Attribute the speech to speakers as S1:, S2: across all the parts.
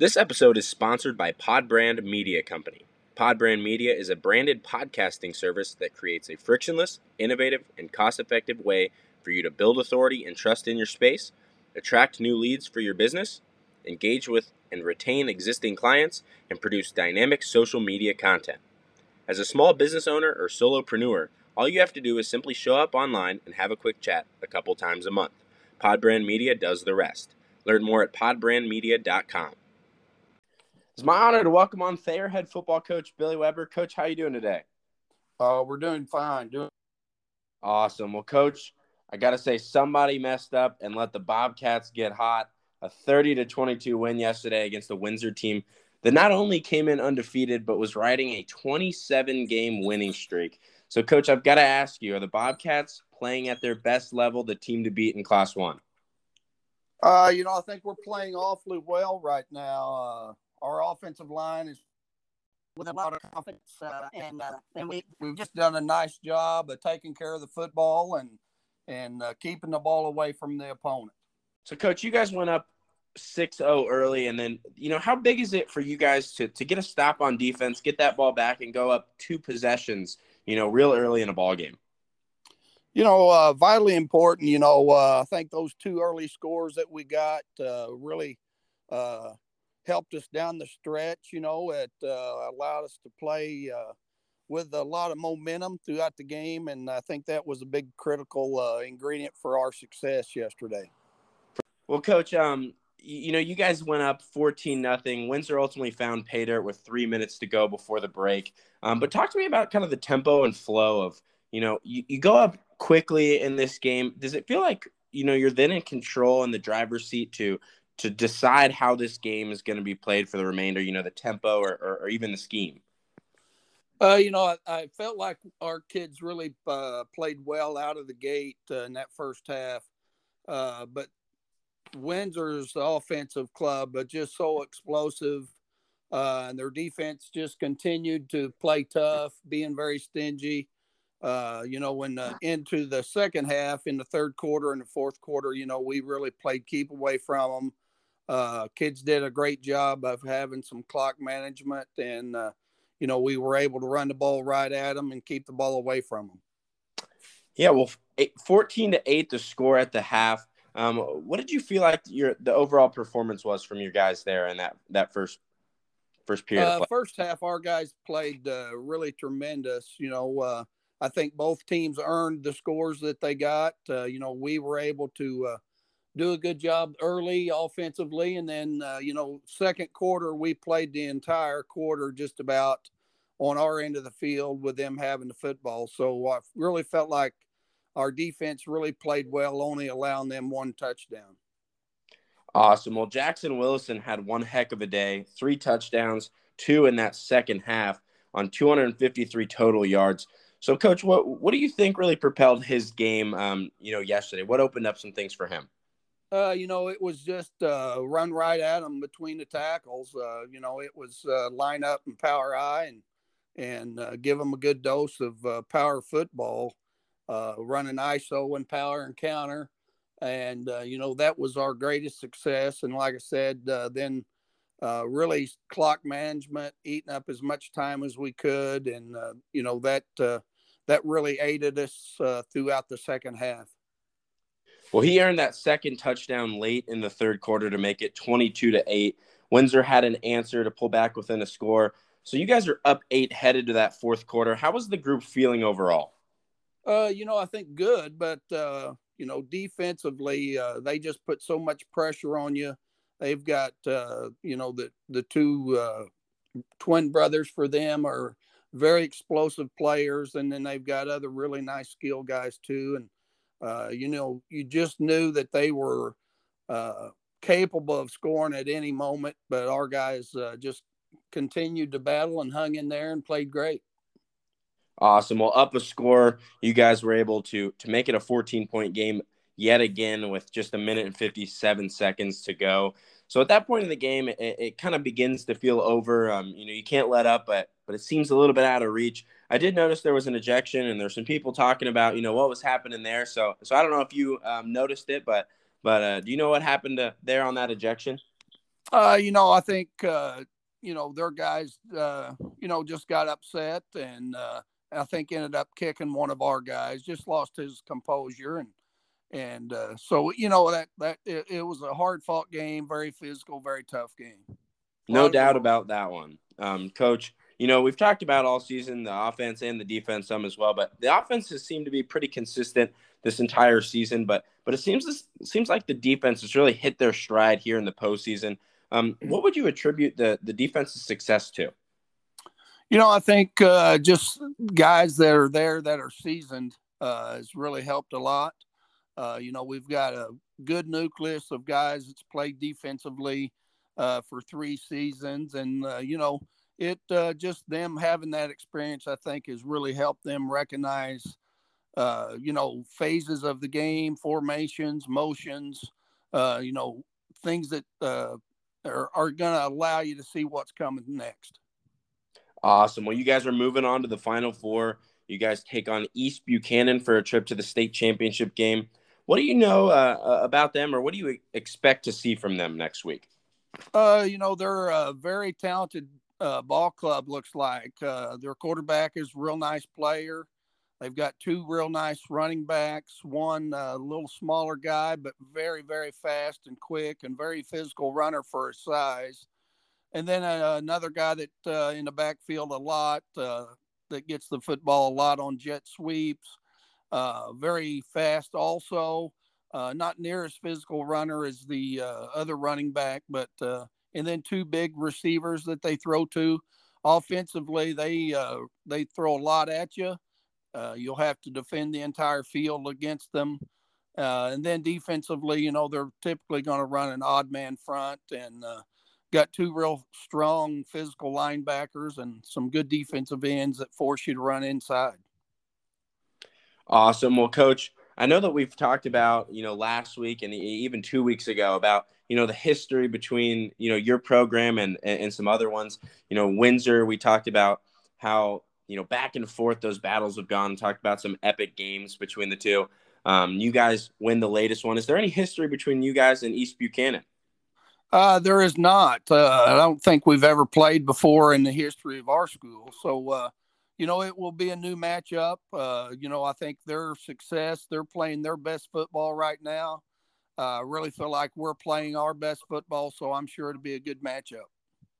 S1: This episode is sponsored by Podbrand Media Company. Podbrand Media is a branded podcasting service that creates a frictionless, innovative, and cost effective way for you to build authority and trust in your space, attract new leads for your business, engage with and retain existing clients, and produce dynamic social media content. As a small business owner or solopreneur, all you have to do is simply show up online and have a quick chat a couple times a month. Podbrand Media does the rest. Learn more at podbrandmedia.com. It's my honor to welcome on Thayer head football coach Billy Webber. Coach, how you doing today?
S2: Uh, we're doing fine. Doing
S1: awesome. Well, coach, I got to say somebody messed up and let the Bobcats get hot. A 30 to 22 win yesterday against the Windsor team that not only came in undefeated but was riding a 27 game winning streak. So, coach, I've got to ask you: Are the Bobcats playing at their best level, the team to beat in Class One?
S2: Uh, you know, I think we're playing awfully well right now. Uh, our offensive line is with a lot of confidence, uh, and uh, and we we've just done a nice job of taking care of the football and and uh, keeping the ball away from the opponent.
S1: So, coach, you guys went up 6-0 early, and then you know how big is it for you guys to to get a stop on defense, get that ball back, and go up two possessions, you know, real early in a ball game.
S2: You know, uh, vitally important. You know, uh, I think those two early scores that we got uh, really uh, helped us down the stretch. You know, it uh, allowed us to play uh, with a lot of momentum throughout the game, and I think that was a big critical uh, ingredient for our success yesterday.
S1: Well, coach, um, you know, you guys went up 14 nothing. Windsor ultimately found pay dirt with three minutes to go before the break. Um, but talk to me about kind of the tempo and flow of, you know, you, you go up quickly in this game. Does it feel like, you know, you're then in control in the driver's seat to to decide how this game is going to be played for the remainder, you know, the tempo or, or, or even the scheme?
S2: Uh, you know, I, I, felt like our kids really uh, played well out of the gate uh, in that first half. Uh, but Windsor's offensive club, but just so explosive. Uh, and their defense just continued to play tough, being very stingy. Uh, you know, when into the second half, in the third quarter and the fourth quarter, you know, we really played keep away from them uh, kids did a great job of having some clock management, and uh, you know we were able to run the ball right at them and keep the ball away from them.
S1: Yeah, well, eight, fourteen to eight the score at the half. Um, what did you feel like your the overall performance was from your guys there in that that first first period?
S2: Uh, first half, our guys played uh, really tremendous. You know, uh, I think both teams earned the scores that they got. Uh, you know, we were able to uh, do a good job early offensively, and then uh, you know second quarter we played the entire quarter just about on our end of the field with them having the football. So I really felt like our defense really played well, only allowing them one touchdown.
S1: Awesome. Well, Jackson Willison had one heck of a day, three touchdowns, two in that second half on 253 total yards. So, Coach, what what do you think really propelled his game? Um, you know, yesterday, what opened up some things for him?
S2: Uh, you know, it was just uh, run right at them between the tackles. Uh, you know, it was uh, line up and power eye and and uh, give them a good dose of uh, power football, running ISO and power and counter. And, you know, that was our greatest success. And like I said, then really clock management, eating up as much time as we could. And, you know, that, that really aided us throughout the second half.
S1: Well, he earned that second touchdown late in the third quarter to make it 22 to 8. Windsor had an answer to pull back within a score. So you guys are up 8 headed to that fourth quarter. How was the group feeling overall?
S2: Uh, you know, I think good, but uh, you know, defensively, uh, they just put so much pressure on you. They've got uh, you know, the the two uh twin brothers for them are very explosive players and then they've got other really nice skill guys too and uh, you know, you just knew that they were uh, capable of scoring at any moment, but our guys uh, just continued to battle and hung in there and played great.
S1: Awesome. Well, up a score, you guys were able to to make it a 14 point game yet again with just a minute and 57 seconds to go. So at that point in the game, it, it kind of begins to feel over. Um, you know, you can't let up, but but it seems a little bit out of reach. I did notice there was an ejection, and there's some people talking about you know what was happening there. So so I don't know if you um, noticed it, but but uh, do you know what happened to, there on that ejection?
S2: Uh, you know, I think uh, you know their guys, uh, you know, just got upset, and uh, I think ended up kicking one of our guys. Just lost his composure, and and uh, so you know that that it, it was a hard fought game, very physical, very tough game.
S1: No doubt about that one, um, Coach. You know we've talked about all season the offense and the defense some as well, but the offenses seem to be pretty consistent this entire season. But but it seems this, it seems like the defense has really hit their stride here in the postseason. Um, what would you attribute the the defense's success to?
S2: You know, I think uh, just guys that are there that are seasoned uh, has really helped a lot. Uh, you know, we've got a good nucleus of guys that's played defensively uh, for three seasons, and uh, you know, it uh, just them having that experience, I think, has really helped them recognize, uh, you know, phases of the game, formations, motions, uh, you know, things that are, are going to allow you to see what's coming next.
S1: Awesome. Well, you guys are moving on to the final four. You guys take on East Buchanan for a trip to the state championship game. What do you know uh, uh, about them, or what do you expect to see from them next week?
S2: Uh, you know, they're a very talented uh, ball club. Looks like uh, their quarterback is a real nice player. They've got two real nice running backs. One a uh, little smaller guy, but very, very fast and quick, and very physical runner for his size. And then another guy that in the backfield a lot that gets the football a lot on jet sweeps uh, very fast also. Uh, not near as physical runner as the uh, other running back, but uh, and then two big receivers that they throw to. Offensively, they uh, they throw a lot at you. Uh, you'll have to defend the entire field against them. Uh, and then defensively, you know, they're typically going to run an odd man front and uh, got two real strong physical linebackers and some good defensive ends that force you to run inside.
S1: Awesome. Well, coach, I know that we've talked about, you know, last week and even two weeks ago about, you know, the history between, you know, your program and, and some other ones. You know, Windsor, we talked about how, you know, back and forth those battles have gone, talked about some epic games between the two. Um, you guys win the latest one. Is there any history between you guys and East Buchanan?
S2: Uh, there is not. Uh, I don't think we've ever played before in the history of our school. So, uh, you know, it will be a new matchup. Uh, you know, I think their success, they're playing their best football right now. I uh, really feel like we're playing our best football, so I'm sure it'll be a good matchup.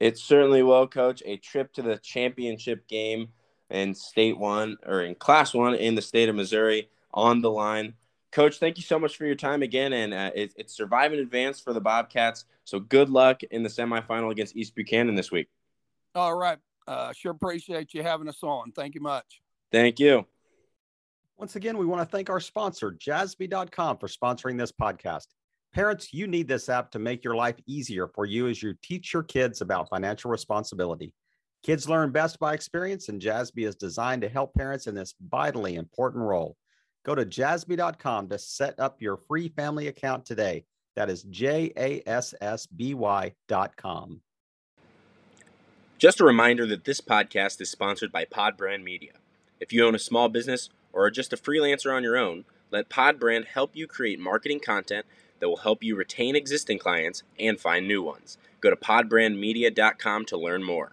S1: It certainly will, Coach. A trip to the championship game in State One or in Class One in the state of Missouri on the line. Coach, thank you so much for your time again, and uh, it, it's survive in advance for the Bobcats. So good luck in the semifinal against East Buchanan this week.
S2: All right. Uh, sure appreciate you having us on. Thank you much.
S1: Thank you.
S3: Once again, we want to thank our sponsor, jassby.com, for sponsoring this podcast. Parents, you need this app to make your life easier for you as you teach your kids about financial responsibility. Kids learn best by experience, and Jassby is designed to help parents in this vitally important role. Go to jassby.com to set up your free family account today. That is J A S S B Y.com.
S1: Just a reminder that this podcast is sponsored by Podbrand Media. If you own a small business or are just a freelancer on your own, let Podbrand help you create marketing content that will help you retain existing clients and find new ones. Go to podbrandmedia.com to learn more.